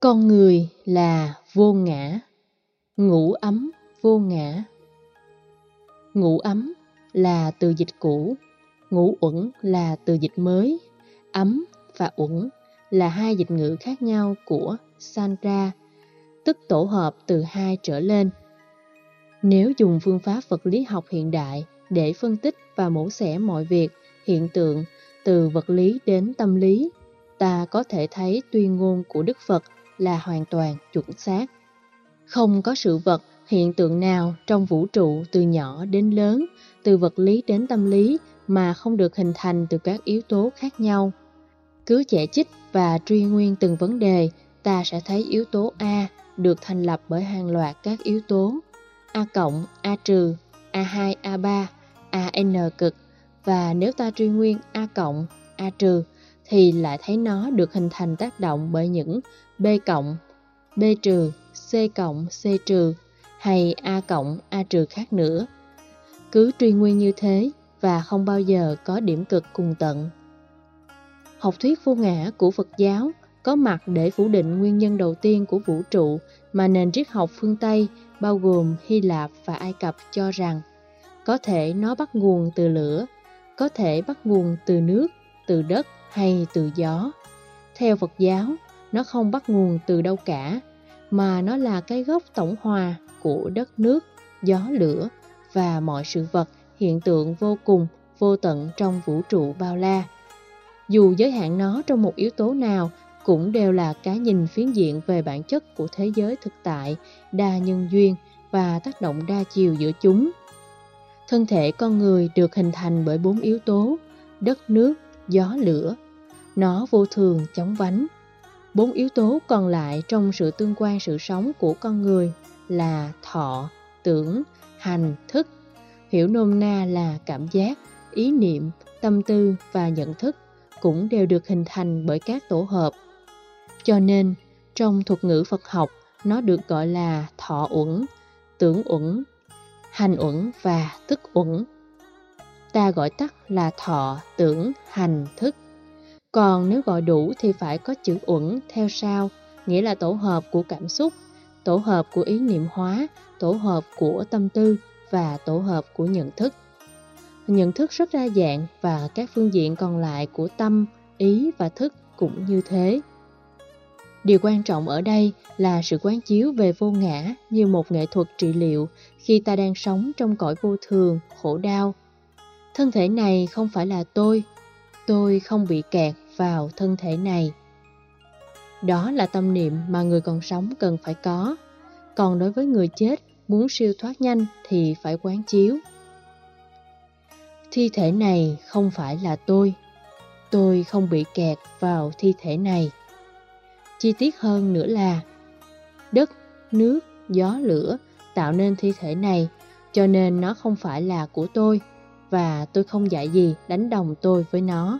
Con người là vô ngã, ngủ ấm vô ngã. Ngủ ấm là từ dịch cũ, ngủ uẩn là từ dịch mới. Ấm và uẩn là hai dịch ngữ khác nhau của Sanra, tức tổ hợp từ hai trở lên. Nếu dùng phương pháp vật lý học hiện đại để phân tích và mổ xẻ mọi việc, hiện tượng từ vật lý đến tâm lý, ta có thể thấy tuyên ngôn của Đức Phật là hoàn toàn chuẩn xác. Không có sự vật, hiện tượng nào trong vũ trụ từ nhỏ đến lớn, từ vật lý đến tâm lý mà không được hình thành từ các yếu tố khác nhau. Cứ chẻ chích và truy nguyên từng vấn đề, ta sẽ thấy yếu tố A được thành lập bởi hàng loạt các yếu tố A cộng, A trừ, A2, A3, AN cực và nếu ta truy nguyên A cộng, A trừ thì lại thấy nó được hình thành tác động bởi những B cộng, B trừ, C cộng, C trừ hay A cộng, A trừ khác nữa. Cứ truy nguyên như thế và không bao giờ có điểm cực cùng tận. Học thuyết vô ngã của Phật giáo có mặt để phủ định nguyên nhân đầu tiên của vũ trụ mà nền triết học phương Tây bao gồm Hy Lạp và Ai Cập cho rằng có thể nó bắt nguồn từ lửa, có thể bắt nguồn từ nước, từ đất hay từ gió. Theo Phật giáo, nó không bắt nguồn từ đâu cả, mà nó là cái gốc tổng hòa của đất nước, gió lửa và mọi sự vật, hiện tượng vô cùng, vô tận trong vũ trụ bao la. Dù giới hạn nó trong một yếu tố nào cũng đều là cái nhìn phiến diện về bản chất của thế giới thực tại, đa nhân duyên và tác động đa chiều giữa chúng. Thân thể con người được hình thành bởi bốn yếu tố, đất nước, gió lửa. Nó vô thường, chóng vánh. Bốn yếu tố còn lại trong sự tương quan sự sống của con người là thọ, tưởng, hành, thức. Hiểu nôm na là cảm giác, ý niệm, tâm tư và nhận thức cũng đều được hình thành bởi các tổ hợp. Cho nên, trong thuật ngữ Phật học, nó được gọi là thọ uẩn, tưởng uẩn, hành uẩn và thức uẩn. Ta gọi tắt là thọ, tưởng, hành, thức. Còn nếu gọi đủ thì phải có chữ uẩn theo sau, nghĩa là tổ hợp của cảm xúc, tổ hợp của ý niệm hóa, tổ hợp của tâm tư và tổ hợp của nhận thức. Nhận thức rất đa dạng và các phương diện còn lại của tâm, ý và thức cũng như thế. Điều quan trọng ở đây là sự quán chiếu về vô ngã như một nghệ thuật trị liệu khi ta đang sống trong cõi vô thường, khổ đau. Thân thể này không phải là tôi, tôi không bị kẹt vào thân thể này. Đó là tâm niệm mà người còn sống cần phải có. Còn đối với người chết, muốn siêu thoát nhanh thì phải quán chiếu. Thi thể này không phải là tôi. Tôi không bị kẹt vào thi thể này. Chi tiết hơn nữa là đất, nước, gió, lửa tạo nên thi thể này, cho nên nó không phải là của tôi và tôi không dạy gì đánh đồng tôi với nó.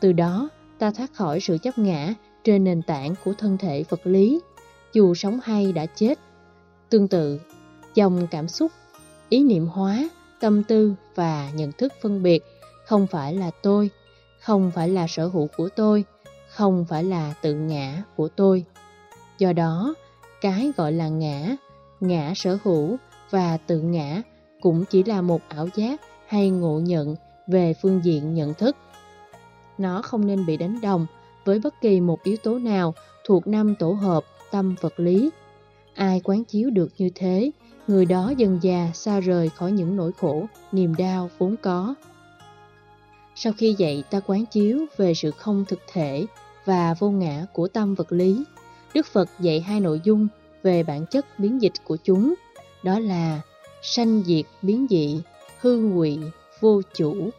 Từ đó, ta thoát khỏi sự chấp ngã trên nền tảng của thân thể vật lý, dù sống hay đã chết. Tương tự, dòng cảm xúc, ý niệm hóa, tâm tư và nhận thức phân biệt không phải là tôi, không phải là sở hữu của tôi, không phải là tự ngã của tôi. Do đó, cái gọi là ngã, ngã sở hữu và tự ngã cũng chỉ là một ảo giác hay ngộ nhận về phương diện nhận thức. Nó không nên bị đánh đồng với bất kỳ một yếu tố nào thuộc năm tổ hợp tâm vật lý. Ai quán chiếu được như thế, người đó dần già xa rời khỏi những nỗi khổ, niềm đau vốn có. Sau khi dạy ta quán chiếu về sự không thực thể và vô ngã của tâm vật lý, Đức Phật dạy hai nội dung về bản chất biến dịch của chúng, đó là sanh diệt biến dị, hư ngụy, vô chủ.